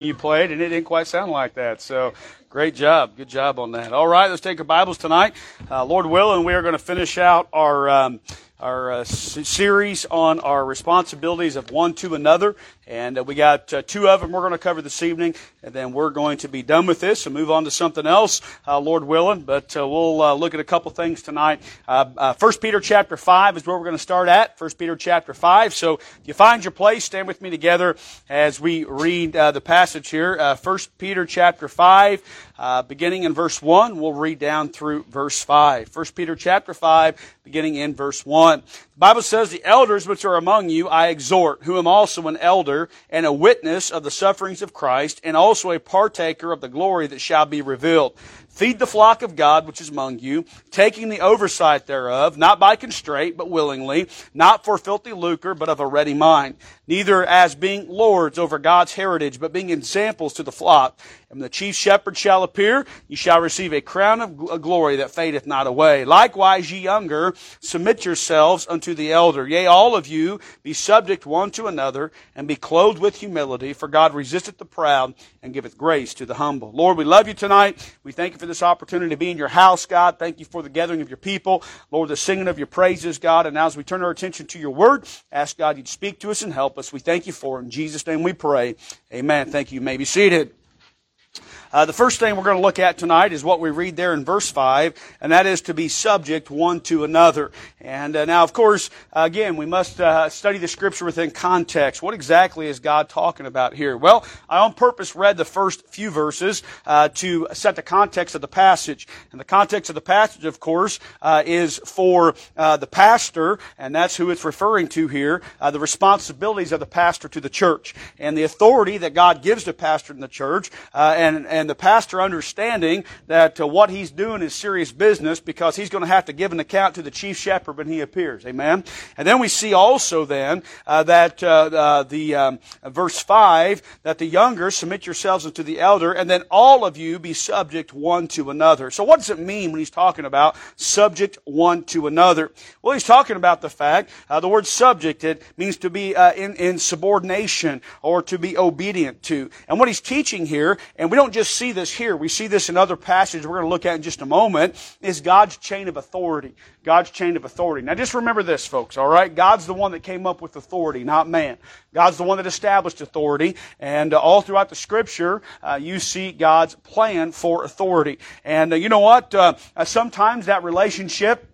you played, and it didn't quite sound like that. So, great job. Good job on that. All right, let's take our Bibles tonight. Uh, Lord willing, we are going to finish out our. Um, our uh, series on our responsibilities of one to another. And uh, we got uh, two of them we're going to cover this evening, and then we're going to be done with this and move on to something else, uh, Lord willing. But uh, we'll uh, look at a couple things tonight. First Peter chapter five is where we're going to start at. First Peter chapter five. So if you find your place, stand with me together as we read the passage here. First Peter chapter five, beginning in verse one. We'll read down through verse five. First Peter chapter five, beginning in verse one. The Bible says, "The elders which are among you, I exhort, who am also an elder." and a witness of the sufferings of Christ, and also a partaker of the glory that shall be revealed. Feed the flock of God which is among you, taking the oversight thereof, not by constraint, but willingly, not for filthy lucre, but of a ready mind. Neither as being lords over God's heritage, but being examples to the flock. And the chief shepherd shall appear, you shall receive a crown of glory that fadeth not away. Likewise, ye younger, submit yourselves unto the elder. Yea, all of you, be subject one to another, and be clothed with humility, for God resisteth the proud, and giveth grace to the humble. Lord, we love you tonight. We thank you for this opportunity to be in your house, God. Thank you for the gathering of your people. Lord, the singing of your praises, God. And now as we turn our attention to your word, ask God you'd speak to us and help us. We thank you for it. In Jesus' name we pray. Amen. Thank you. You may be seated. Uh, the first thing we're going to look at tonight is what we read there in verse 5, and that is to be subject one to another. And uh, now, of course, again, we must uh, study the scripture within context. What exactly is God talking about here? Well, I on purpose read the first few verses uh, to set the context of the passage. And the context of the passage, of course, uh, is for the pastor, and that's who it's referring to here, the responsibilities of the pastor to the church, and the authority that God gives to pastor in the church, and, and and the pastor understanding that uh, what he's doing is serious business because he's going to have to give an account to the chief shepherd when he appears. Amen. And then we see also then uh, that uh, the um, verse five that the younger submit yourselves unto the elder, and then all of you be subject one to another. So what does it mean when he's talking about subject one to another? Well, he's talking about the fact uh, the word subject it means to be uh, in in subordination or to be obedient to. And what he's teaching here, and we don't just see this here, we see this in other passages we're going to look at in just a moment, is God's chain of authority. God's chain of authority. Now just remember this, folks, alright? God's the one that came up with authority, not man. God's the one that established authority, and uh, all throughout the scripture, uh, you see God's plan for authority. And uh, you know what? Uh, uh, sometimes that relationship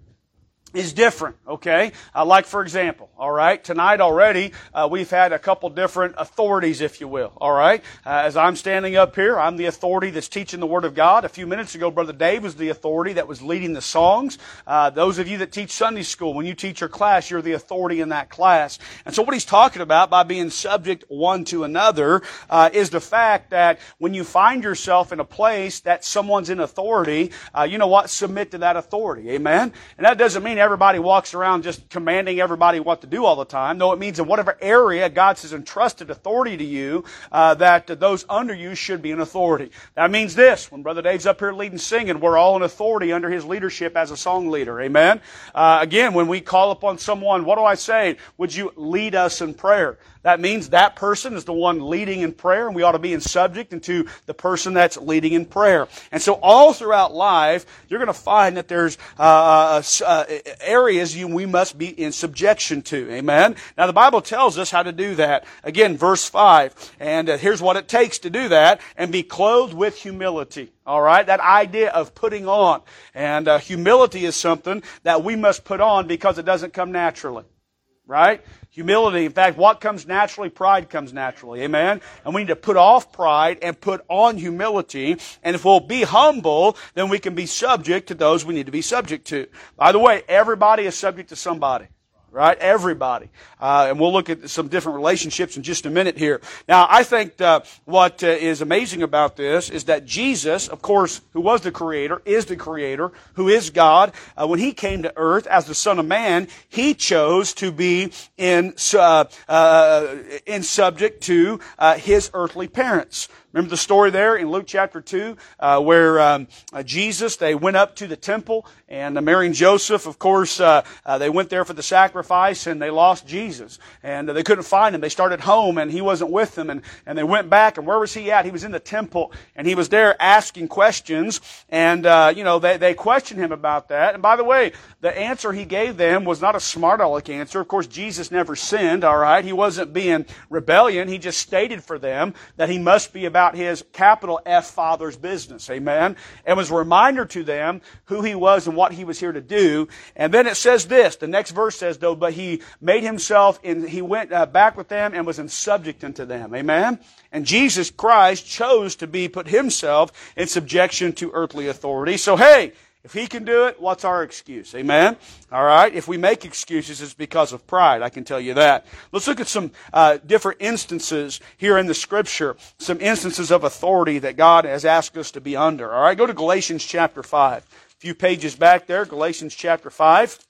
is different, okay? Uh, like, for example, all right, tonight already, uh, we've had a couple different authorities, if you will, all right? Uh, as I'm standing up here, I'm the authority that's teaching the Word of God. A few minutes ago, Brother Dave was the authority that was leading the songs. Uh, those of you that teach Sunday school, when you teach your class, you're the authority in that class. And so what he's talking about by being subject one to another uh, is the fact that when you find yourself in a place that someone's in authority, uh, you know what? Submit to that authority. Amen? And that doesn't mean everybody walks around just commanding everybody what to do all the time. No, it means in whatever area God has entrusted authority to you, uh, that those under you should be an authority. That means this: when Brother Dave's up here leading singing, we're all in authority under his leadership as a song leader. Amen. Uh, again, when we call upon someone, what do I say? Would you lead us in prayer? That means that person is the one leading in prayer, and we ought to be in subject into the person that's leading in prayer. And so, all throughout life, you're going to find that there's uh, uh, uh, areas you, we must be in subjection to. Amen. Now, the Bible tells us how to do that. Again, verse five, and uh, here's what it takes to do that: and be clothed with humility. All right, that idea of putting on, and uh, humility is something that we must put on because it doesn't come naturally. Right? Humility, in fact, what comes naturally? Pride comes naturally. Amen? And we need to put off pride and put on humility. And if we'll be humble, then we can be subject to those we need to be subject to. By the way, everybody is subject to somebody right? Everybody. Uh, and we'll look at some different relationships in just a minute here. Now, I think uh, what uh, is amazing about this is that Jesus, of course, who was the creator, is the creator, who is God. Uh, when he came to earth as the Son of Man, he chose to be in, uh, uh, in subject to his earthly parents. Remember the story there in Luke chapter 2 uh, where um, uh, Jesus, they went up to the temple and uh, Mary and Joseph, of course, they went there for the sacrifice and they lost Jesus. And they couldn't find him. They started home and he wasn't with them. And, and they went back and where was he at? He was in the temple and he was there asking questions. And, uh, you know, they, they questioned him about that. And by the way, the answer he gave them was not a smart aleck answer. Of course, Jesus never sinned, all right? He wasn't being rebellion. He just stated for them that he must be about his capital F Father's business. Amen. And was a reminder to them who he was and what he was here to do. And then it says this, the next verse says though, but he made himself in, he went uh, back with them and was in subject unto them. Amen. And Jesus Christ chose to be, put himself in subjection to earthly authority. So hey, if he can do it, what's our excuse? Amen? All right? If we make excuses, it's because of pride. I can tell you that. Let's look at some uh, different instances here in the scripture, some instances of authority that God has asked us to be under. All right? Go to Galatians chapter 5. A few pages back there, Galatians chapter 5.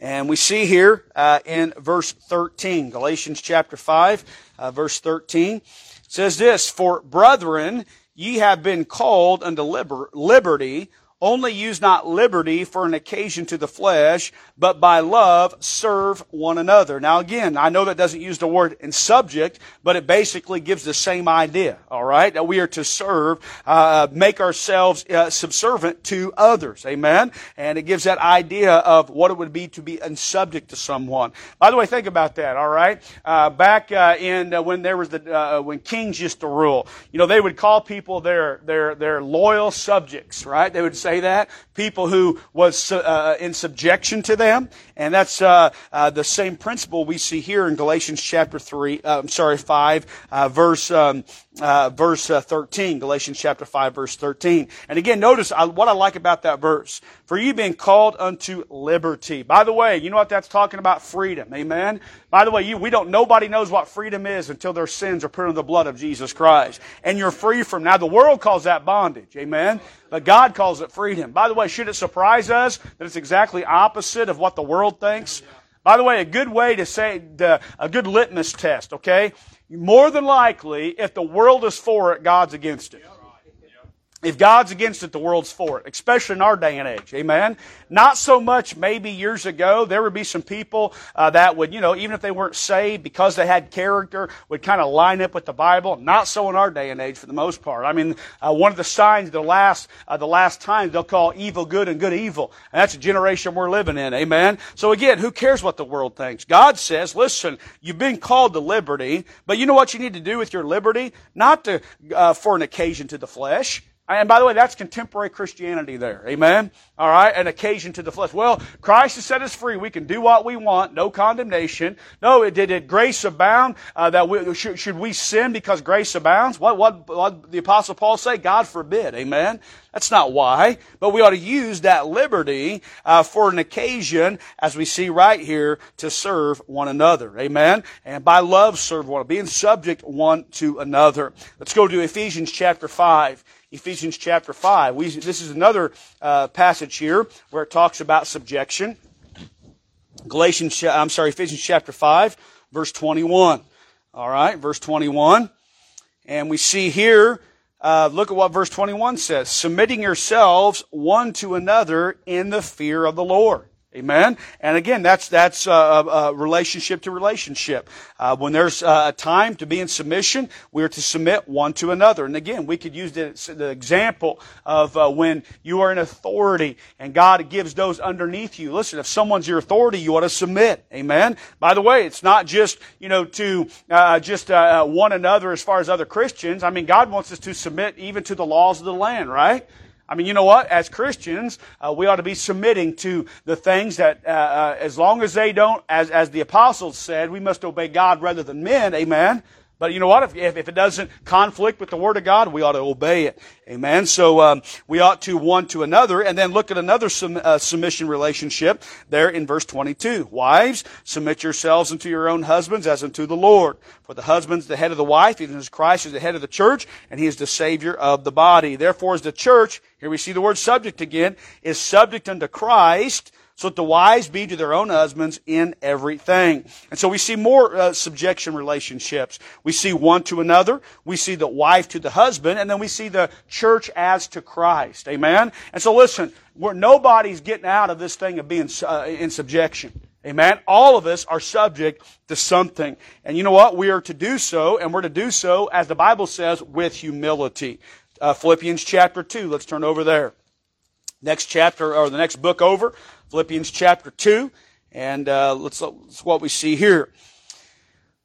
And we see here uh, in verse 13, Galatians chapter 5, uh, verse 13, says this, For brethren, ye have been called unto liber- liberty, only use not liberty for an occasion to the flesh, but by love serve one another. Now again, I know that doesn't use the word in subject, but it basically gives the same idea, alright? That we are to serve, uh, make ourselves uh, subservient to others, amen? And it gives that idea of what it would be to be unsubject to someone. By the way, think about that, alright? Uh, back uh, in uh, when there was the, uh, when kings used to rule, you know, they would call people their, their, their loyal subjects, right? They would say, that? People who was uh, in subjection to them. And that's uh, uh, the same principle we see here in Galatians chapter 3, uh, I'm sorry, 5, uh, verse, um, uh, verse 13. Galatians chapter 5, verse 13. And again, notice what I like about that verse. For you being called unto liberty. By the way, you know what that's talking about? Freedom. Amen? By the way, you, we don't, nobody knows what freedom is until their sins are put in the blood of Jesus Christ. And you're free from, now the world calls that bondage. Amen? But God calls it freedom. By the way, should it surprise us that it's exactly opposite of what the world thinks? By the way, a good way to say, a good litmus test, okay? More than likely, if the world is for it, God's against it. If God's against it, the world's for it, especially in our day and age. Amen? Not so much maybe years ago, there would be some people uh, that would, you know, even if they weren't saved, because they had character, would kind of line up with the Bible. Not so in our day and age for the most part. I mean, uh, one of the signs the last, uh, the last times they'll call evil good and good evil. And that's a generation we're living in. Amen? So again, who cares what the world thinks? God says, listen, you've been called to liberty, but you know what you need to do with your liberty? Not to, uh, for an occasion to the flesh. And by the way, that's contemporary Christianity there. Amen? All right? An occasion to the flesh. Well, Christ has set us free. We can do what we want. No condemnation. No, it did grace abound? Uh, that we, should, should, we sin because grace abounds? What, what, what the apostle Paul say? God forbid. Amen? That's not why. But we ought to use that liberty uh, for an occasion, as we see right here, to serve one another. Amen? And by love serve one, another, being subject one to another. Let's go to Ephesians chapter 5. Ephesians chapter 5. We, this is another uh, passage here where it talks about subjection. Galatians, I'm sorry, Ephesians chapter 5, verse 21. All right, verse 21. And we see here, uh, look at what verse 21 says. Submitting yourselves one to another in the fear of the Lord. Amen. And again, that's that's a, a relationship to relationship. Uh, when there's a time to be in submission, we are to submit one to another. And again, we could use the, the example of uh, when you are in authority and God gives those underneath you. Listen, if someone's your authority, you ought to submit. Amen. By the way, it's not just you know to uh, just uh, one another as far as other Christians. I mean, God wants us to submit even to the laws of the land, right? I mean, you know what? As Christians, uh, we ought to be submitting to the things that, uh, uh, as long as they don't, as, as the apostles said, we must obey God rather than men. Amen. But you know what? If, if, it doesn't conflict with the Word of God, we ought to obey it. Amen. So um, we ought to one to another, and then look at another sum, uh, submission relationship there in verse 22. Wives, submit yourselves unto your own husbands as unto the Lord. For the husband's the head of the wife, even as Christ is the head of the church, and he is the Savior of the body. Therefore, as the church, here we see the word subject again, is subject unto Christ so that the wives be to their own husbands in everything. And so we see more uh, subjection relationships. We see one to another. We see the wife to the husband. And then we see the church as to Christ. Amen? And so listen, we're, nobody's getting out of this thing of being uh, in subjection. Amen. All of us are subject to something. And you know what? We are to do so, and we're to do so, as the Bible says, with humility. Uh, Philippians chapter 2. Let's turn over there. Next chapter, or the next book over. Philippians chapter 2. And uh, let's, let's what we see here.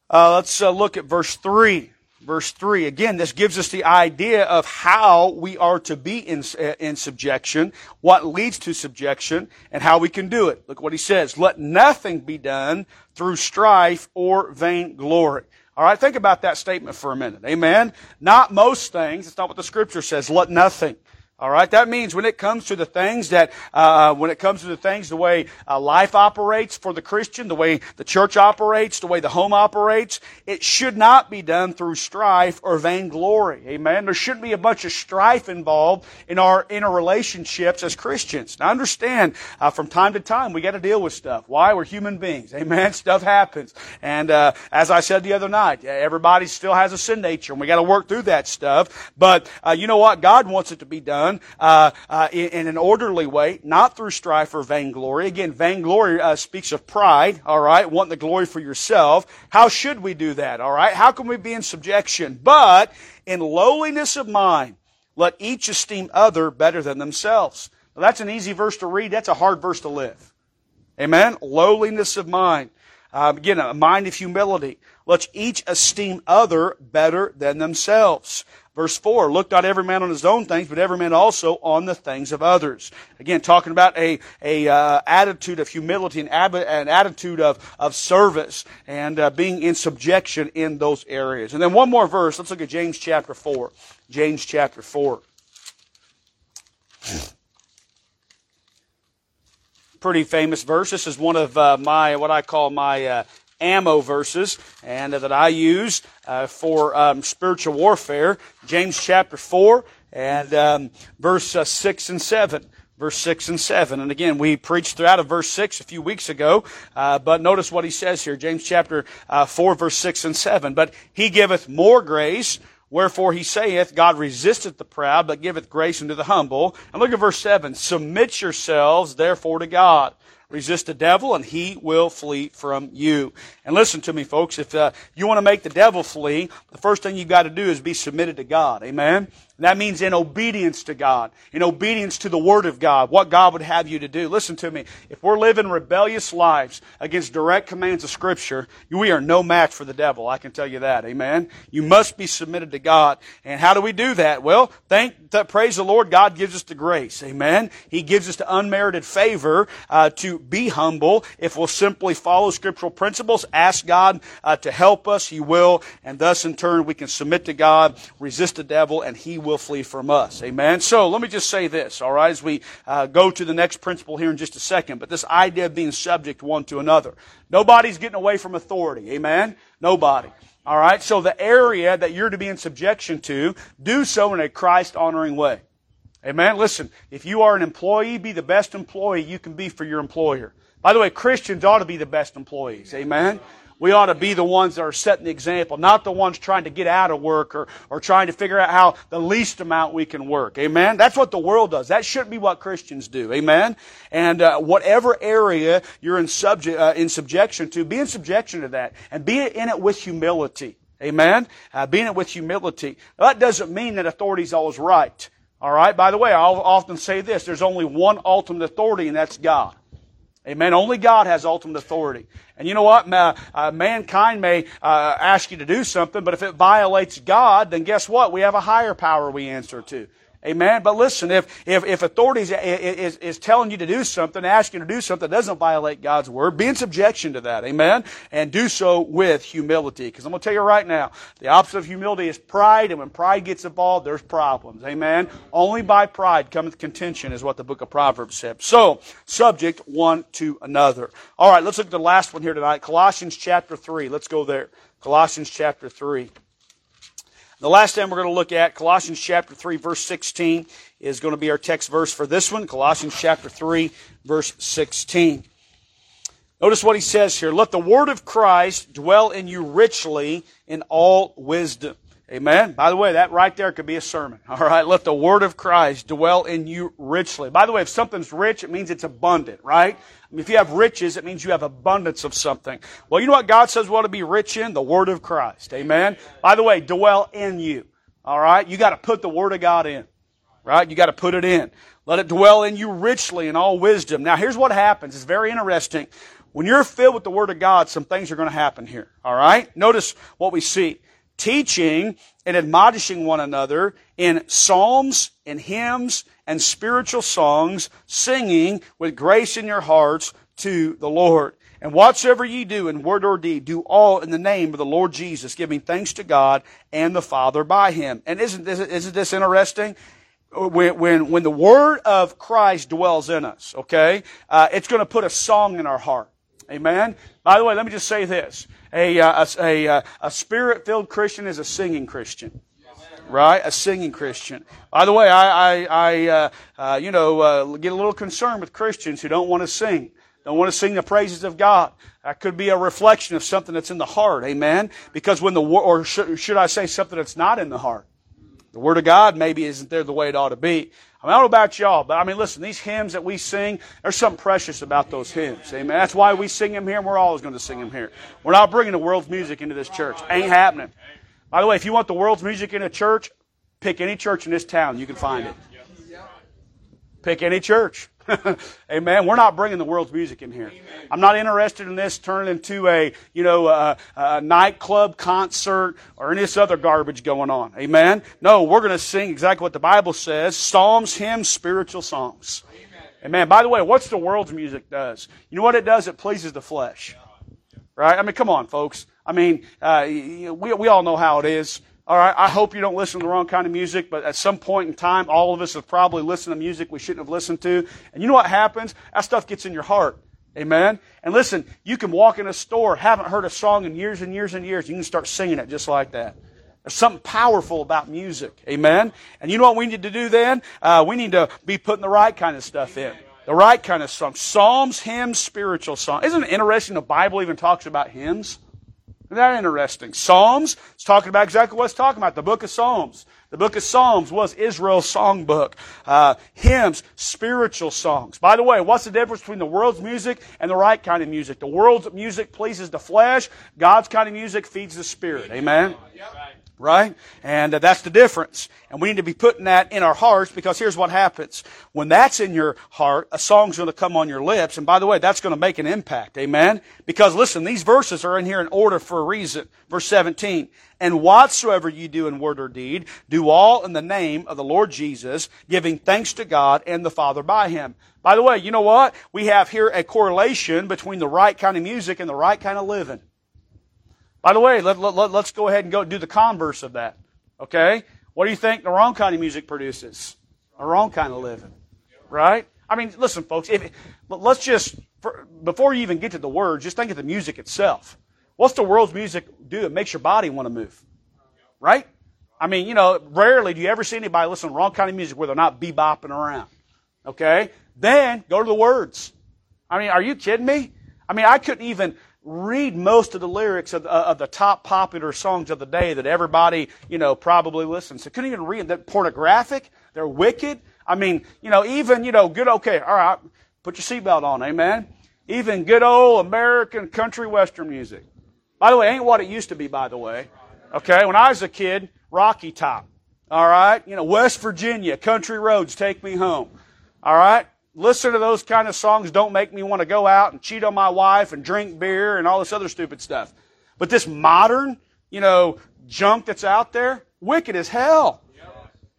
Uh, let's uh, look at verse 3 verse 3. Again, this gives us the idea of how we are to be in, in subjection, what leads to subjection, and how we can do it. Look what he says. Let nothing be done through strife or vainglory. All right, think about that statement for a minute. Amen. Not most things. It's not what the scripture says. Let nothing. All right, that means when it comes to the things that, uh, when it comes to the things, the way uh, life operates for the Christian, the way the church operates, the way the home operates, it should not be done through strife or vainglory. Amen. There shouldn't be a bunch of strife involved in our interrelationships as Christians. Now, understand, uh, from time to time, we got to deal with stuff. Why? We're human beings. Amen. Stuff happens, and uh, as I said the other night, everybody still has a sin nature, and we got to work through that stuff. But uh, you know what? God wants it to be done uh, uh, in, in, an orderly way, not through strife or vainglory. Again, vainglory uh, speaks of pride, all right, want the glory for yourself. How should we do that, all right? How can we be in subjection? But in lowliness of mind, let each esteem other better than themselves. Now, that's an easy verse to read. That's a hard verse to live. Amen? Lowliness of mind. Uh, again, a mind of humility. Let each esteem other better than themselves. Verse 4, look not every man on his own things, but every man also on the things of others. Again, talking about a, a uh, attitude of humility and ab- an attitude of, of service and uh, being in subjection in those areas. And then one more verse. Let's look at James chapter 4. James chapter 4. Pretty famous verse. This is one of uh, my, what I call my uh, ammo verses and that I use uh, for um, spiritual warfare. James chapter 4 and um, verse uh, 6 and 7 verse 6 and 7. And again, we preached throughout of verse 6 a few weeks ago, uh, but notice what he says here, James chapter uh, 4, verse 6 and 7. But he giveth more grace, wherefore he saith, God resisteth the proud, but giveth grace unto the humble. And look at verse 7. Submit yourselves, therefore, to God. Resist the devil and he will flee from you. And listen to me, folks. If uh, you want to make the devil flee, the first thing you've got to do is be submitted to God. Amen? That means in obedience to God, in obedience to the Word of God, what God would have you to do. Listen to me. If we're living rebellious lives against direct commands of Scripture, we are no match for the devil. I can tell you that. Amen. You must be submitted to God. And how do we do that? Well, thank, praise the Lord, God gives us the grace. Amen. He gives us the unmerited favor uh, to be humble. If we'll simply follow scriptural principles, ask God uh, to help us, He will. And thus, in turn, we can submit to God, resist the devil, and He will will flee from us. Amen. So let me just say this, all right, as we uh, go to the next principle here in just a second. But this idea of being subject one to another. Nobody's getting away from authority. Amen. Nobody. All right. So the area that you're to be in subjection to, do so in a Christ honoring way. Amen. Listen, if you are an employee, be the best employee you can be for your employer. By the way, Christians ought to be the best employees. Amen. We ought to be the ones that are setting the example, not the ones trying to get out of work or, or trying to figure out how the least amount we can work. Amen? That's what the world does. That shouldn't be what Christians do. Amen? And uh, whatever area you're in, subject, uh, in subjection to, be in subjection to that and be in it with humility. Amen? Uh, be in it with humility. Now, that doesn't mean that authority is always right. All right? By the way, I'll often say this. There's only one ultimate authority, and that's God. Amen. Only God has ultimate authority. And you know what? Uh, mankind may uh, ask you to do something, but if it violates God, then guess what? We have a higher power we answer to. Amen. But listen, if, if, if authority is, is, is telling you to do something, asking you to do something that doesn't violate God's word, be in subjection to that. Amen. And do so with humility. Because I'm going to tell you right now, the opposite of humility is pride. And when pride gets involved, there's problems. Amen. Only by pride cometh contention is what the book of Proverbs said. So, subject one to another. All right, let's look at the last one here tonight. Colossians chapter 3. Let's go there. Colossians chapter 3. The last time we're going to look at Colossians chapter 3 verse 16 is going to be our text verse for this one. Colossians chapter 3 verse 16. Notice what he says here. Let the word of Christ dwell in you richly in all wisdom. Amen. By the way, that right there could be a sermon. All right. Let the word of Christ dwell in you richly. By the way, if something's rich, it means it's abundant, right? I mean, if you have riches, it means you have abundance of something. Well, you know what God says we ought to be rich in? The word of Christ. Amen. By the way, dwell in you. All right. You got to put the word of God in. Right? You got to put it in. Let it dwell in you richly in all wisdom. Now, here's what happens. It's very interesting. When you're filled with the Word of God, some things are going to happen here. All right? Notice what we see teaching and admonishing one another in psalms and hymns and spiritual songs, singing with grace in your hearts to the Lord. And whatsoever ye do in word or deed, do all in the name of the Lord Jesus, giving thanks to God and the Father by Him. And isn't this, isn't this interesting? When, when, when the word of Christ dwells in us, okay, uh, it's going to put a song in our heart. Amen. By the way, let me just say this: a uh, a, a, uh, a spirit-filled Christian is a singing Christian. Right, a singing Christian. By the way, I, I, I uh, uh, you know, uh, get a little concerned with Christians who don't want to sing, don't want to sing the praises of God. That could be a reflection of something that's in the heart. Amen. Because when the or should, should I say something that's not in the heart? The Word of God maybe isn't there the way it ought to be. I, mean, I don't know about y'all, but I mean, listen, these hymns that we sing, there's something precious about those hymns. Amen. That's why we sing them here, and we're always going to sing them here. We're not bringing the world's music into this church. Ain't happening. By the way, if you want the world's music in a church, pick any church in this town. You can find it. Pick any church. Amen. We're not bringing the world's music in here. I'm not interested in this turning into a, you know, a, a nightclub concert or any this other garbage going on. Amen. No, we're going to sing exactly what the Bible says: psalms, hymns, spiritual songs. Amen. By the way, what's the world's music does? You know what it does? It pleases the flesh. Right? I mean, come on, folks. I mean, uh, we, we all know how it is. All right, I hope you don't listen to the wrong kind of music, but at some point in time, all of us have probably listened to music we shouldn't have listened to. And you know what happens? That stuff gets in your heart. Amen? And listen, you can walk in a store, haven't heard a song in years and years and years, you can start singing it just like that. There's something powerful about music. Amen? And you know what we need to do then? Uh, we need to be putting the right kind of stuff in. The right kind of songs. Psalms, hymns, spiritual songs. Isn't it interesting the Bible even talks about hymns? Isn't that interesting? Psalms, it's talking about exactly what it's talking about. The book of Psalms. The book of Psalms was Israel's songbook. Uh, hymns, spiritual songs. By the way, what's the difference between the world's music and the right kind of music? The world's music pleases the flesh. God's kind of music feeds the spirit. Amen? Right? And uh, that's the difference. And we need to be putting that in our hearts because here's what happens. When that's in your heart, a song's going to come on your lips. And by the way, that's going to make an impact. Amen? Because listen, these verses are in here in order for a reason. Verse 17. And whatsoever you do in word or deed, do all in the name of the Lord Jesus, giving thanks to God and the Father by Him. By the way, you know what? We have here a correlation between the right kind of music and the right kind of living. By the way, let, let, let, let's go ahead and go do the converse of that. Okay? What do you think the wrong kind of music produces? The wrong kind of living. Right? I mean, listen, folks, if, let's just, for, before you even get to the words, just think of the music itself. What's the world's music do? It makes your body want to move. Right? I mean, you know, rarely do you ever see anybody listen to wrong kind of music where they're not bebopping around. Okay? Then go to the words. I mean, are you kidding me? I mean, I couldn't even read most of the lyrics of, uh, of the top popular songs of the day that everybody, you know, probably listens to. Couldn't even read them. pornographic. They're wicked. I mean, you know, even, you know, good, okay, all right, put your seatbelt on, amen? Even good old American country western music. By the way, ain't what it used to be, by the way. Okay, when I was a kid, Rocky Top. All right, you know, West Virginia, country roads take me home. All right, listen to those kind of songs don't make me want to go out and cheat on my wife and drink beer and all this other stupid stuff. But this modern, you know, junk that's out there, wicked as hell.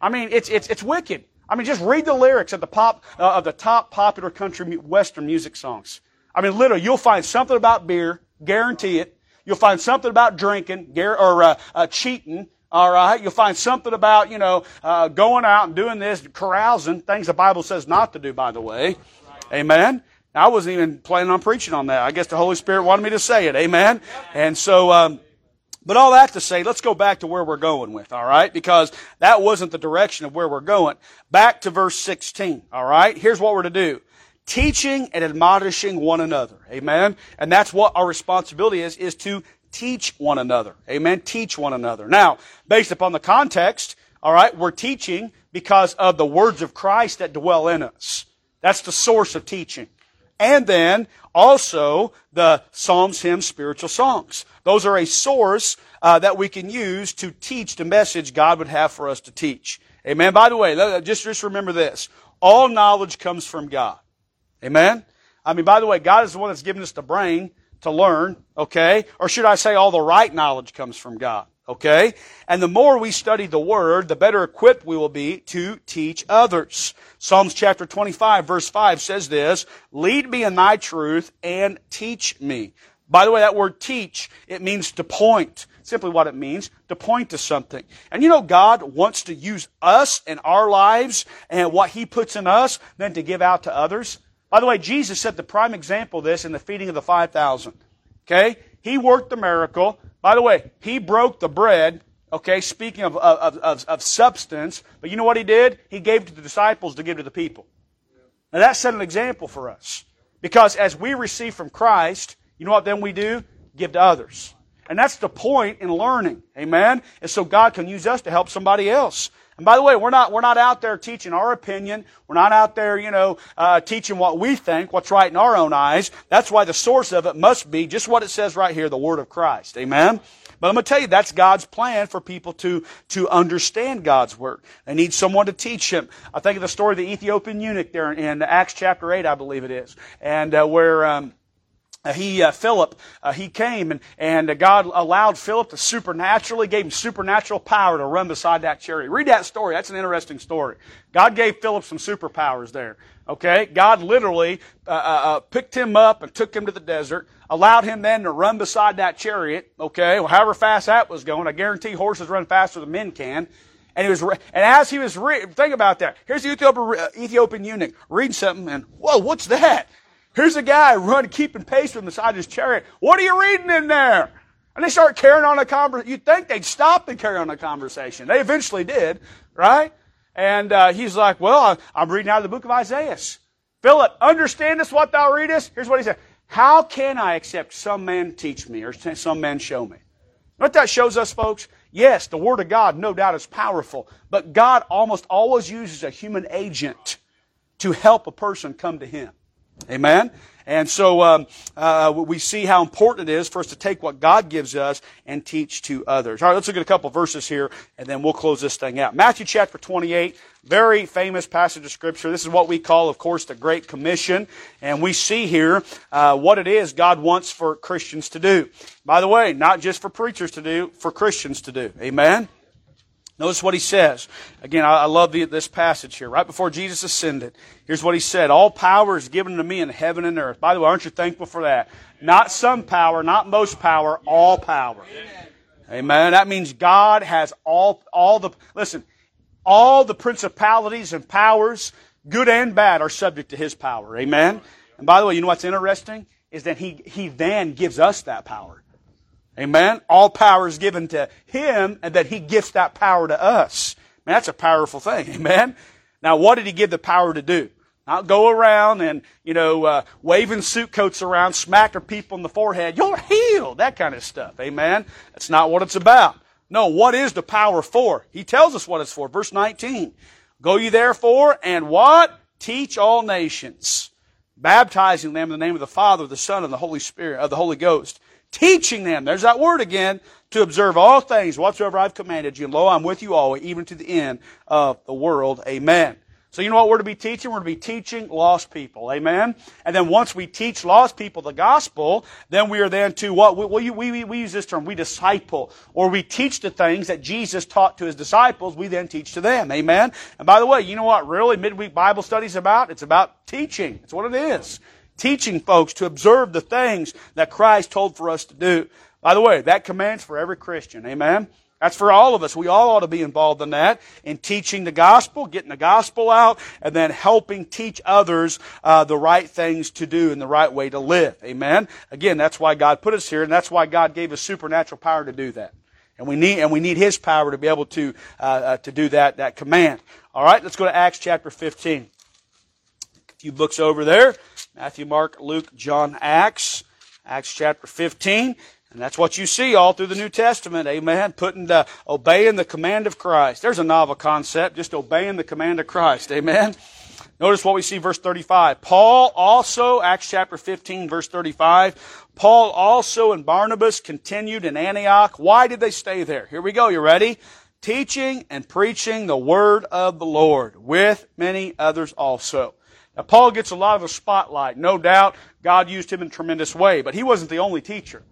I mean, it's it's it's wicked. I mean, just read the lyrics of the pop uh, of the top popular country western music songs. I mean, literally, you'll find something about beer, guarantee it. You'll find something about drinking, or uh, uh, cheating, all right. You'll find something about, you know, uh, going out and doing this, carousing, things the Bible says not to do, by the way. Amen. I wasn't even planning on preaching on that. I guess the Holy Spirit wanted me to say it. Amen. And so, um, but all that to say, let's go back to where we're going with, all right? Because that wasn't the direction of where we're going. Back to verse 16, all right? Here's what we're to do. Teaching and admonishing one another. Amen. And that's what our responsibility is, is to teach one another. Amen. Teach one another. Now, based upon the context, all right, we're teaching because of the words of Christ that dwell in us. That's the source of teaching. And then also the Psalms, hymns, spiritual songs. Those are a source uh, that we can use to teach the message God would have for us to teach. Amen. By the way, just, just remember this. All knowledge comes from God. Amen. I mean, by the way, God is the one that's given us the brain to learn, okay? Or should I say all the right knowledge comes from God, okay? And the more we study the Word, the better equipped we will be to teach others. Psalms chapter 25 verse 5 says this, Lead me in thy truth and teach me. By the way, that word teach, it means to point. Simply what it means, to point to something. And you know, God wants to use us and our lives and what He puts in us then to give out to others. By the way, Jesus set the prime example of this in the feeding of the 5,000. Okay? He worked the miracle. By the way, he broke the bread. Okay, speaking of, of, of, of substance. But you know what he did? He gave to the disciples to give to the people. Now that set an example for us. Because as we receive from Christ, you know what then we do? Give to others. And that's the point in learning. Amen? And so God can use us to help somebody else. And by the way, we're not, we're not out there teaching our opinion. We're not out there, you know, uh, teaching what we think, what's right in our own eyes. That's why the source of it must be just what it says right here, the Word of Christ. Amen? But I'm going to tell you, that's God's plan for people to, to understand God's Word. They need someone to teach them. I think of the story of the Ethiopian eunuch there in Acts chapter 8, I believe it is. And uh, where, um, uh, he uh, Philip uh, he came and and God allowed Philip to supernaturally gave him supernatural power to run beside that chariot. Read that story. That's an interesting story. God gave Philip some superpowers there. Okay, God literally uh, uh, picked him up and took him to the desert. Allowed him then to run beside that chariot. Okay, well, however fast that was going, I guarantee horses run faster than men can. And he was, and as he was, re- think about that. Here's the Ethiopian, Ethiopian eunuch reading something, and whoa, what's that? Here's a guy running, keeping pace with beside his chariot. What are you reading in there? And they start carrying on a conversation. You'd think they'd stop and carry on a conversation. They eventually did, right? And uh, he's like, well, I'm reading out of the book of Isaiah. Philip, understandest what thou readest? Here's what he said. How can I accept some man teach me or some man show me? What that shows us, folks? Yes, the Word of God, no doubt, is powerful, but God almost always uses a human agent to help a person come to Him. Amen? And so um, uh, we see how important it is for us to take what God gives us and teach to others. All right, let's look at a couple verses here, and then we'll close this thing out. Matthew chapter 28, very famous passage of Scripture. This is what we call, of course, the Great Commission. And we see here uh, what it is God wants for Christians to do. By the way, not just for preachers to do, for Christians to do. Amen? Notice what he says. Again, I, love the, this passage here. Right before Jesus ascended, here's what he said. All power is given to me in heaven and earth. By the way, aren't you thankful for that? Not some power, not most power, all power. Amen. That means God has all, all the, listen, all the principalities and powers, good and bad, are subject to his power. Amen. And by the way, you know what's interesting? Is that he, he then gives us that power. Amen. All power is given to Him and that He gifts that power to us. Man, that's a powerful thing. Amen. Now, what did He give the power to do? Not go around and, you know, uh, waving suit coats around, smacking people in the forehead. You're healed. That kind of stuff. Amen. That's not what it's about. No, what is the power for? He tells us what it's for. Verse 19. Go ye therefore and what? Teach all nations, baptizing them in the name of the Father, the Son, and the Holy Spirit, of the Holy Ghost teaching them, there's that word again, to observe all things whatsoever I've commanded you. And lo, I'm with you always, even to the end of the world. Amen. So you know what we're to be teaching? We're to be teaching lost people. Amen? And then once we teach lost people the gospel, then we are then to what? We, we, we, use this term, we disciple. Or we teach the things that Jesus taught to his disciples, we then teach to them. Amen? And by the way, you know what really midweek Bible study is about? It's about teaching. It's what it is teaching folks to observe the things that Christ told for us to do. By the way, that commands for every Christian. Amen? That's for all of us. We all ought to be involved in that, in teaching the gospel, getting the gospel out, and then helping teach others uh, the right things to do and the right way to live. Amen. Again, that's why God put us here, and that's why God gave us supernatural power to do that. And we need and we need His power to be able to uh, uh, to do that that command. All right, let's go to Acts chapter fifteen. A few books over there. Matthew, Mark, Luke, John, Acts, Acts chapter 15. And that's what you see all through the New Testament, amen. Putting the, obeying the command of Christ. There's a novel concept, just obeying the command of Christ, amen. Notice what we see, verse 35. Paul also, Acts chapter 15, verse 35, Paul also and Barnabas continued in Antioch. Why did they stay there? Here we go, you ready? Teaching and preaching the word of the Lord with many others also. Now, Paul gets a lot of the spotlight. No doubt God used him in a tremendous way, but he wasn't the only teacher.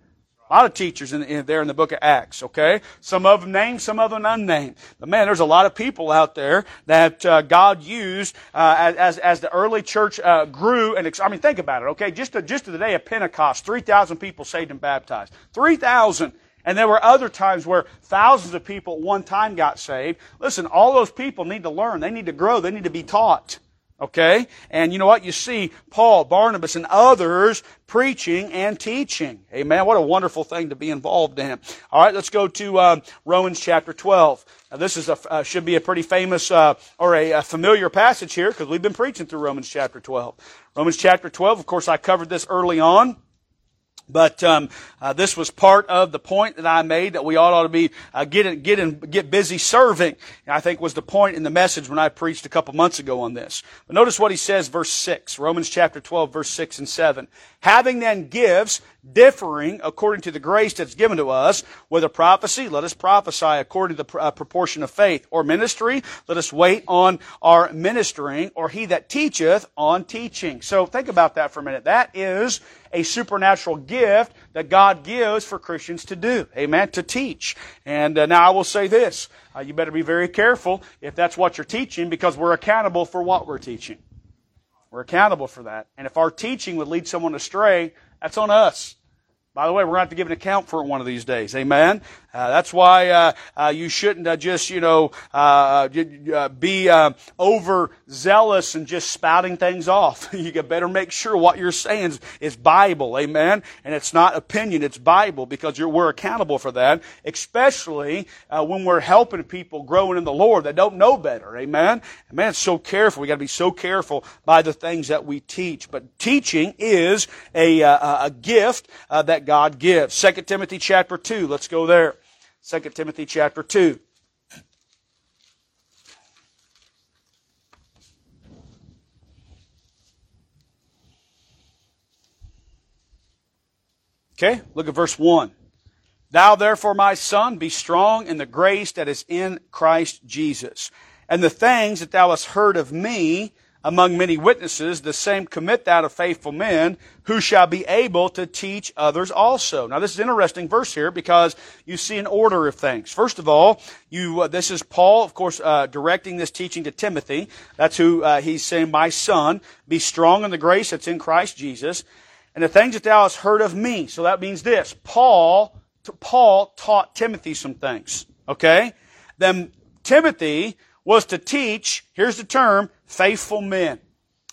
A lot of teachers in, in, there in the book of Acts, okay? Some of them named, some of them unnamed. But man, there's a lot of people out there that uh, God used uh, as, as the early church uh, grew. And I mean, think about it, okay? Just to, just to the day of Pentecost, 3,000 people saved and baptized. 3,000. And there were other times where thousands of people at one time got saved. Listen, all those people need to learn. They need to grow. They need to be taught. Okay? And you know what? You see Paul, Barnabas, and others preaching and teaching. Amen. What a wonderful thing to be involved in. All right, let's go to um, Romans chapter 12. Now, this is a, uh, should be a pretty famous uh, or a, a, familiar passage here because we've been preaching through Romans chapter 12. Romans chapter 12, of course, I covered this early on. But um, uh, this was part of the point that I made that we ought, ought to be uh, get get in, get busy serving. I think was the point in the message when I preached a couple months ago on this. But notice what he says, verse six, Romans chapter twelve, verse six and seven. Having then gifts differing according to the grace that's given to us, whether prophecy, let us prophesy according to the uh, proportion of faith, or ministry, let us wait on our ministering, or he that teacheth on teaching. So think about that for a minute. That is a supernatural gift that God gives for Christians to do. Amen. To teach. And uh, now I will say this. Uh, you better be very careful if that's what you're teaching because we're accountable for what we're teaching. We're accountable for that. And if our teaching would lead someone astray, that's on us. By the way, we're going to have to give an account for it one of these days. Amen. Uh, that's why uh, uh, you shouldn't uh, just, you know, uh, uh, be overzealous and just spouting things off. you better make sure what you're saying is, is, Bible. Amen. And it's not opinion; it's Bible because we're accountable for that. Especially when we're helping people growing in the Lord that don't know better. Amen. Man, it's so careful. We got to be so careful by the things that we teach. But teaching is a a gift that God gives. Second Timothy chapter two. Let's go there. 2 Timothy chapter 2. Okay, look at verse 1. Thou therefore, my son, be strong in the grace that is in Christ Jesus. And the things that thou hast heard of me, among many witnesses, the same commit thou to faithful men who shall be able to teach others also. Now this is interesting verse here because you see an order of things. First of all, you, uh, this is Paul, of course, uh, directing this teaching to Timothy. That's who uh, he's saying, my son, be strong in the grace that's in Christ Jesus. And the things that thou hast heard of me. So that means this. Paul, Paul taught Timothy some things. Okay? Then Timothy was to teach, here's the term, faithful men.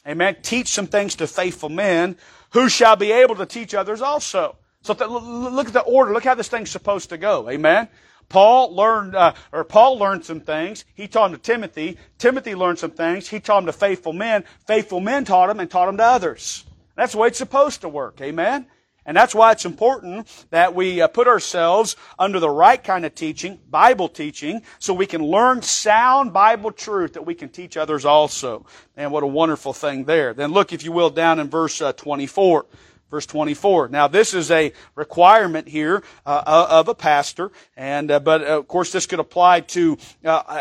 Amen. Teach some things to faithful men who shall be able to teach others also. So th- look at the order. Look how this thing's supposed to go. Amen. Paul learned, uh, or Paul learned some things. He taught them to Timothy. Timothy learned some things. He taught them to faithful men. Faithful men taught them and taught them to others. That's the way it's supposed to work. Amen. And that's why it's important that we uh, put ourselves under the right kind of teaching, Bible teaching, so we can learn sound Bible truth that we can teach others also. And what a wonderful thing there. Then look, if you will, down in verse uh, 24. Verse 24. Now, this is a requirement here uh, uh of a pastor, and but of course this could apply to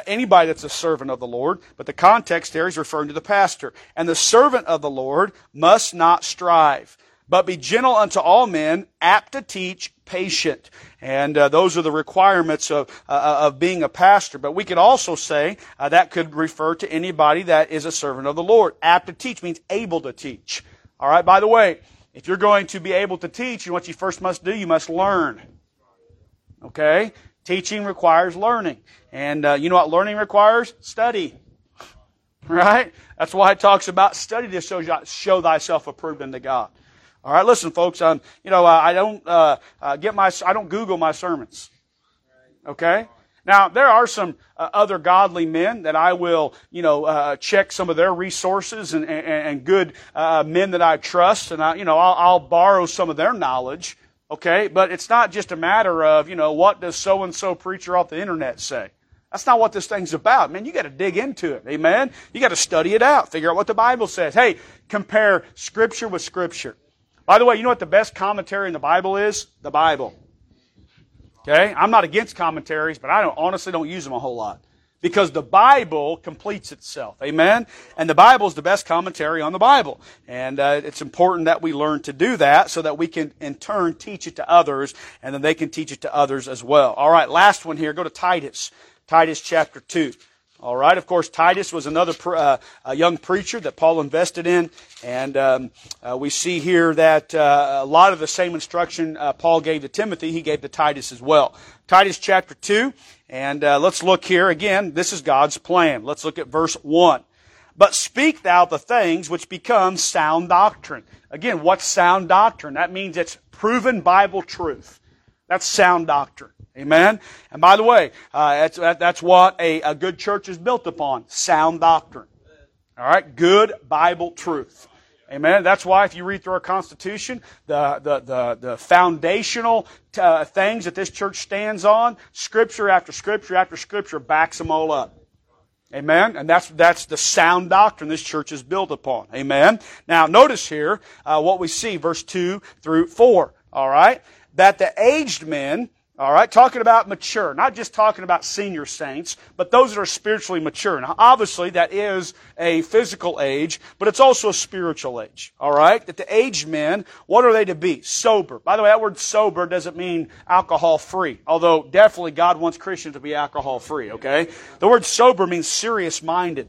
anybody that's a servant of the Lord. But the context there is referring to the pastor. And the servant of the Lord must not strive but be gentle unto all men, apt to teach, patient. And uh, those are the requirements of, uh, of being a pastor. But we could also say uh, that could refer to anybody that is a servant of the Lord. Apt to teach means able to teach. All right, by the way, if you're going to be able to teach, know what you first must do? You must learn. Okay? Teaching requires learning. And uh, you know what learning requires? Study. Right? That's why it talks about study to show, show thyself approved unto God. All right, listen, folks. Um, you know, uh, I don't uh, uh, get my, I don't Google my sermons. Okay. Now there are some uh, other godly men that I will, you know, uh, check some of their resources and, and, and good uh, men that I trust, and I, you know, I'll, I'll borrow some of their knowledge. Okay? But it's not just a matter of, you know, what does so and so preacher off the internet say? That's not what this thing's about. Man, you got to dig into it. Amen? You got to study it out. Figure out what the Bible says. Hey, compare Scripture with Scripture. By the way, you know what the best commentary in the Bible is? The Bible. Okay? I'm not against commentaries, but I don't, honestly don't use them a whole lot. Because the Bible completes itself. Amen? And the Bible is the best commentary on the Bible. And uh, it's important that we learn to do that so that we can, in turn, teach it to others, and then they can teach it to others as well. All right, last one here. Go to Titus. Titus chapter 2. All right. Of course, Titus was another uh, young preacher that Paul invested in, and um, uh, we see here that uh, a lot of the same instruction uh, Paul gave to Timothy, he gave to Titus as well. Titus chapter two, and uh, let's look here again. This is God's plan. Let's look at verse one. But speak thou the things which become sound doctrine. Again, what's sound doctrine? That means it's proven Bible truth. That's sound doctrine. Amen. And by the way, uh, that's, that's what a, a good church is built upon. Sound doctrine. All right. Good Bible truth. Amen. That's why if you read through our Constitution, the, the, the, the foundational uh, things that this church stands on, Scripture after Scripture after Scripture backs them all up. Amen. And that's, that's the sound doctrine this church is built upon. Amen. Now notice here, uh, what we see, verse 2 through 4. All right. That the aged men all right, talking about mature, not just talking about senior saints, but those that are spiritually mature. Now, obviously, that is a physical age, but it's also a spiritual age. All right, that the aged men, what are they to be? Sober. By the way, that word sober doesn't mean alcohol free, although definitely God wants Christians to be alcohol free. Okay, the word sober means serious minded.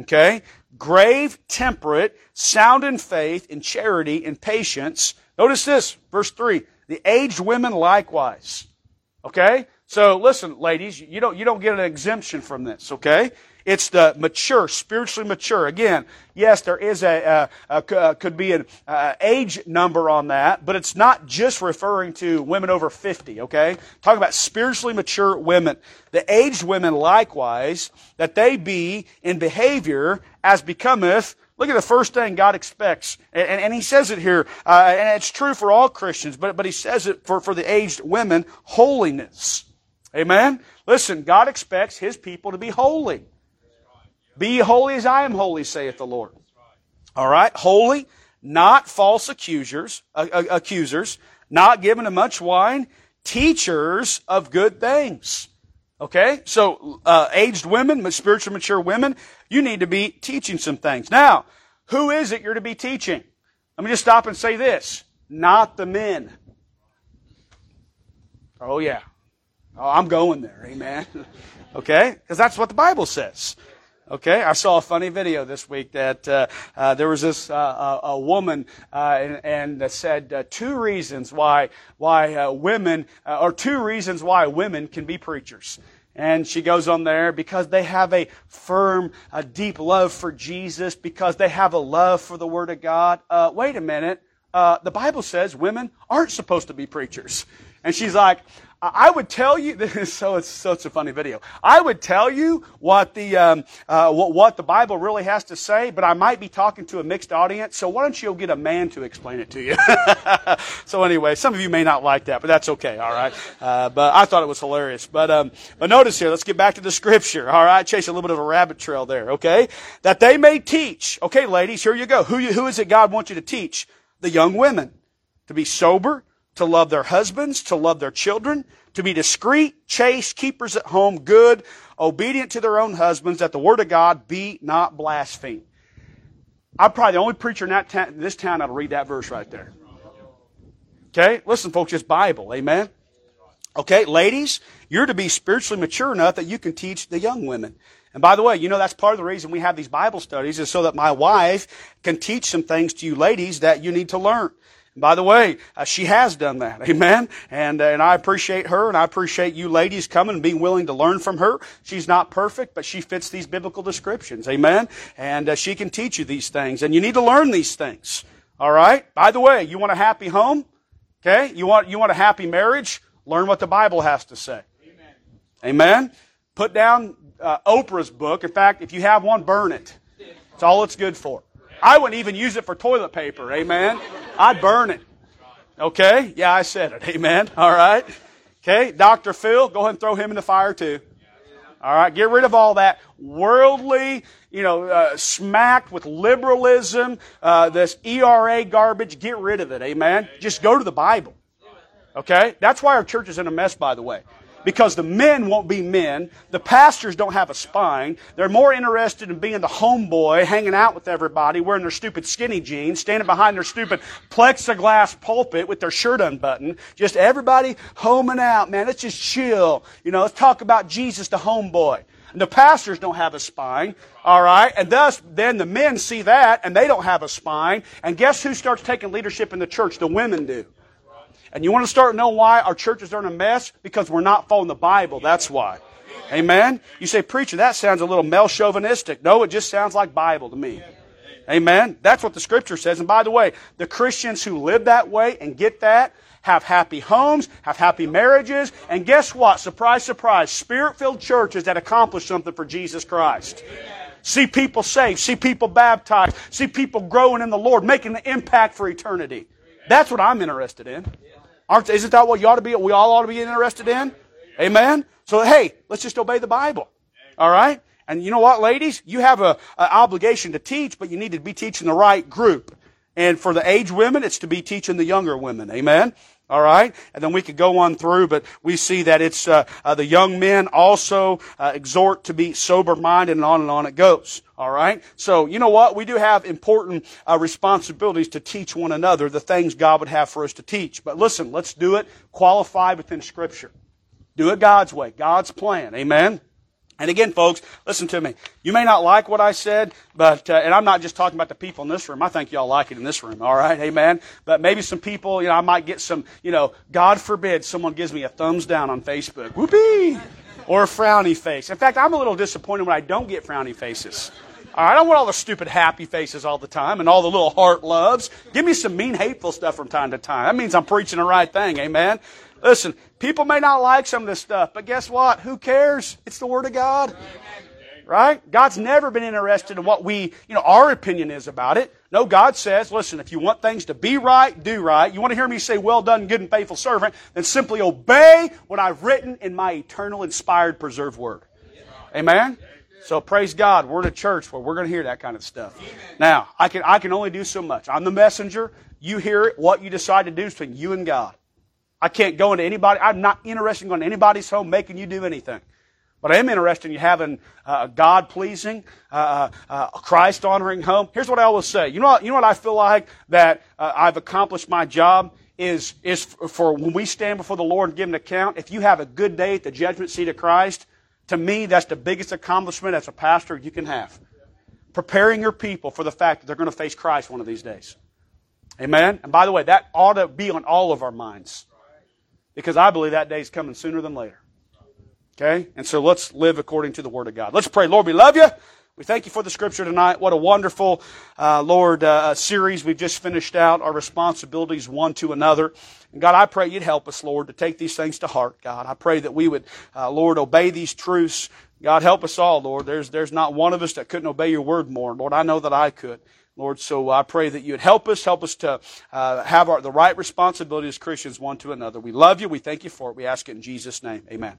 Okay, grave, temperate, sound in faith, in charity, in patience. Notice this, verse three: the aged women likewise. Okay? So listen, ladies, you don't, you don't get an exemption from this, okay? It's the mature, spiritually mature. Again, yes, there is a, a, a uh, could be an uh, age number on that, but it's not just referring to women over 50, okay? Talking about spiritually mature women. The aged women likewise, that they be in behavior as becometh Look at the first thing God expects. And, and, and he says it here, uh, and it's true for all Christians, but, but he says it for, for the aged women, holiness. Amen? Listen, God expects his people to be holy. Be holy as I am holy, saith the Lord. All right? Holy, not false accusers, uh, uh, accusers, not given to much wine, teachers of good things. Okay? So, uh, aged women, spiritually mature women, you need to be teaching some things. Now, who is it you're to be teaching? Let me just stop and say this. Not the men. Oh, yeah. Oh, I'm going there. Amen. okay? Because that's what the Bible says. Okay, I saw a funny video this week that uh, uh, there was this uh, a, a, woman uh, and, and said uh, two reasons why why uh, women or two reasons why women can be preachers. And she goes on there because they have a firm, a deep love for Jesus, because they have a love for the Word of God. Uh, wait a minute. Uh, the Bible says women aren't supposed to be preachers. And she's like, I would tell you, this is so it's such a funny video. I would tell you what the, um, uh, what, what the Bible really has to say, but I might be talking to a mixed audience, so why don't you get a man to explain it to you? so anyway, some of you may not like that, but that's okay, alright? Uh, but I thought it was hilarious. But, um, but notice here, let's get back to the scripture, alright? Chase a little bit of a rabbit trail there, okay? That they may teach. Okay, ladies, here you go. Who, you, who is it God wants you to teach? The young women. To be sober, to love their husbands, to love their children, to be discreet, chaste, keepers at home, good, obedient to their own husbands, that the word of God be not blasphemed. I'm probably the only preacher in that ta- this town that'll read that verse right there. Okay? Listen, folks, it's Bible. Amen? Okay, ladies, you're to be spiritually mature enough that you can teach the young women. And by the way, you know that's part of the reason we have these Bible studies is so that my wife can teach some things to you ladies that you need to learn. By the way, uh, she has done that. Amen. And, uh, and I appreciate her and I appreciate you ladies coming and being willing to learn from her. She's not perfect, but she fits these biblical descriptions. Amen. And uh, she can teach you these things and you need to learn these things. All right. By the way, you want a happy home? Okay. You want, you want a happy marriage? Learn what the Bible has to say. Amen. Amen. Put down uh, Oprah's book. In fact, if you have one, burn it. It's all it's good for. I wouldn't even use it for toilet paper. Amen. I'd burn it. Okay? Yeah, I said it. Amen. All right. Okay? Dr. Phil, go ahead and throw him in the fire too. All right? Get rid of all that worldly, you know, uh, smacked with liberalism, uh, this ERA garbage. Get rid of it. Amen. Just go to the Bible. Okay? That's why our church is in a mess, by the way because the men won't be men. The pastors don't have a spine. They're more interested in being the homeboy, hanging out with everybody, wearing their stupid skinny jeans, standing behind their stupid plexiglass pulpit with their shirt unbuttoned. Just everybody homing out, man. Let's just chill. You know, let's talk about Jesus, the homeboy. And the pastors don't have a spine, all right? And thus, then the men see that, and they don't have a spine. And guess who starts taking leadership in the church? The women do. And you want to start knowing why our churches are in a mess? Because we're not following the Bible. That's why. Amen? You say, preacher, that sounds a little male chauvinistic. No, it just sounds like Bible to me. Amen? That's what the scripture says. And by the way, the Christians who live that way and get that have happy homes, have happy marriages, and guess what? Surprise, surprise, spirit filled churches that accomplish something for Jesus Christ. See people saved, see people baptized, see people growing in the Lord, making an impact for eternity. That's what I'm interested in. Aren't, isn't that what you ought to be, we all ought to be interested in? Amen? So, hey, let's just obey the Bible. All right? And you know what, ladies? You have a, a obligation to teach, but you need to be teaching the right group. And for the aged women, it's to be teaching the younger women. Amen? All right, and then we could go on through, but we see that it's uh, uh, the young men also uh, exhort to be sober-minded, and on and on it goes. All right, so you know what? We do have important uh, responsibilities to teach one another the things God would have for us to teach. But listen, let's do it qualified within Scripture. Do it God's way, God's plan. Amen. And again, folks, listen to me. You may not like what I said, but, uh, and I'm not just talking about the people in this room. I think y'all like it in this room, all right? Amen? But maybe some people, you know, I might get some, you know, God forbid someone gives me a thumbs down on Facebook. Whoopee! Or a frowny face. In fact, I'm a little disappointed when I don't get frowny faces. All right, I don't want all the stupid happy faces all the time and all the little heart loves. Give me some mean, hateful stuff from time to time. That means I'm preaching the right thing. Amen? Listen, people may not like some of this stuff, but guess what? Who cares? It's the Word of God. Right? God's never been interested in what we, you know, our opinion is about it. No, God says, listen, if you want things to be right, do right. You want to hear me say, well done, good and faithful servant, then simply obey what I've written in my eternal, inspired, preserved Word. Amen? So praise God, we're in a church where we're going to hear that kind of stuff. Now, I can, I can only do so much. I'm the messenger. You hear it. What you decide to do is between you and God. I can't go into anybody. I'm not interested in going to anybody's home making you do anything. But I am interested in you having a God pleasing, uh, uh, Christ honoring home. Here's what I always say. You know what, you know what I feel like that uh, I've accomplished my job is, is for when we stand before the Lord and give an account. If you have a good day at the judgment seat of Christ, to me, that's the biggest accomplishment as a pastor you can have. Preparing your people for the fact that they're going to face Christ one of these days. Amen? And by the way, that ought to be on all of our minds. Because I believe that day is coming sooner than later. Okay? And so let's live according to the Word of God. Let's pray. Lord, we love you. We thank you for the scripture tonight. What a wonderful, uh, Lord, uh, series we've just finished out. Our responsibilities one to another. And God, I pray you'd help us, Lord, to take these things to heart, God. I pray that we would, uh, Lord, obey these truths. God, help us all, Lord. There's, there's not one of us that couldn't obey your word more. Lord, I know that I could. Lord, so I pray that you'd help us, help us to uh, have our, the right responsibility as Christians one to another. We love you. We thank you for it. We ask it in Jesus' name. Amen.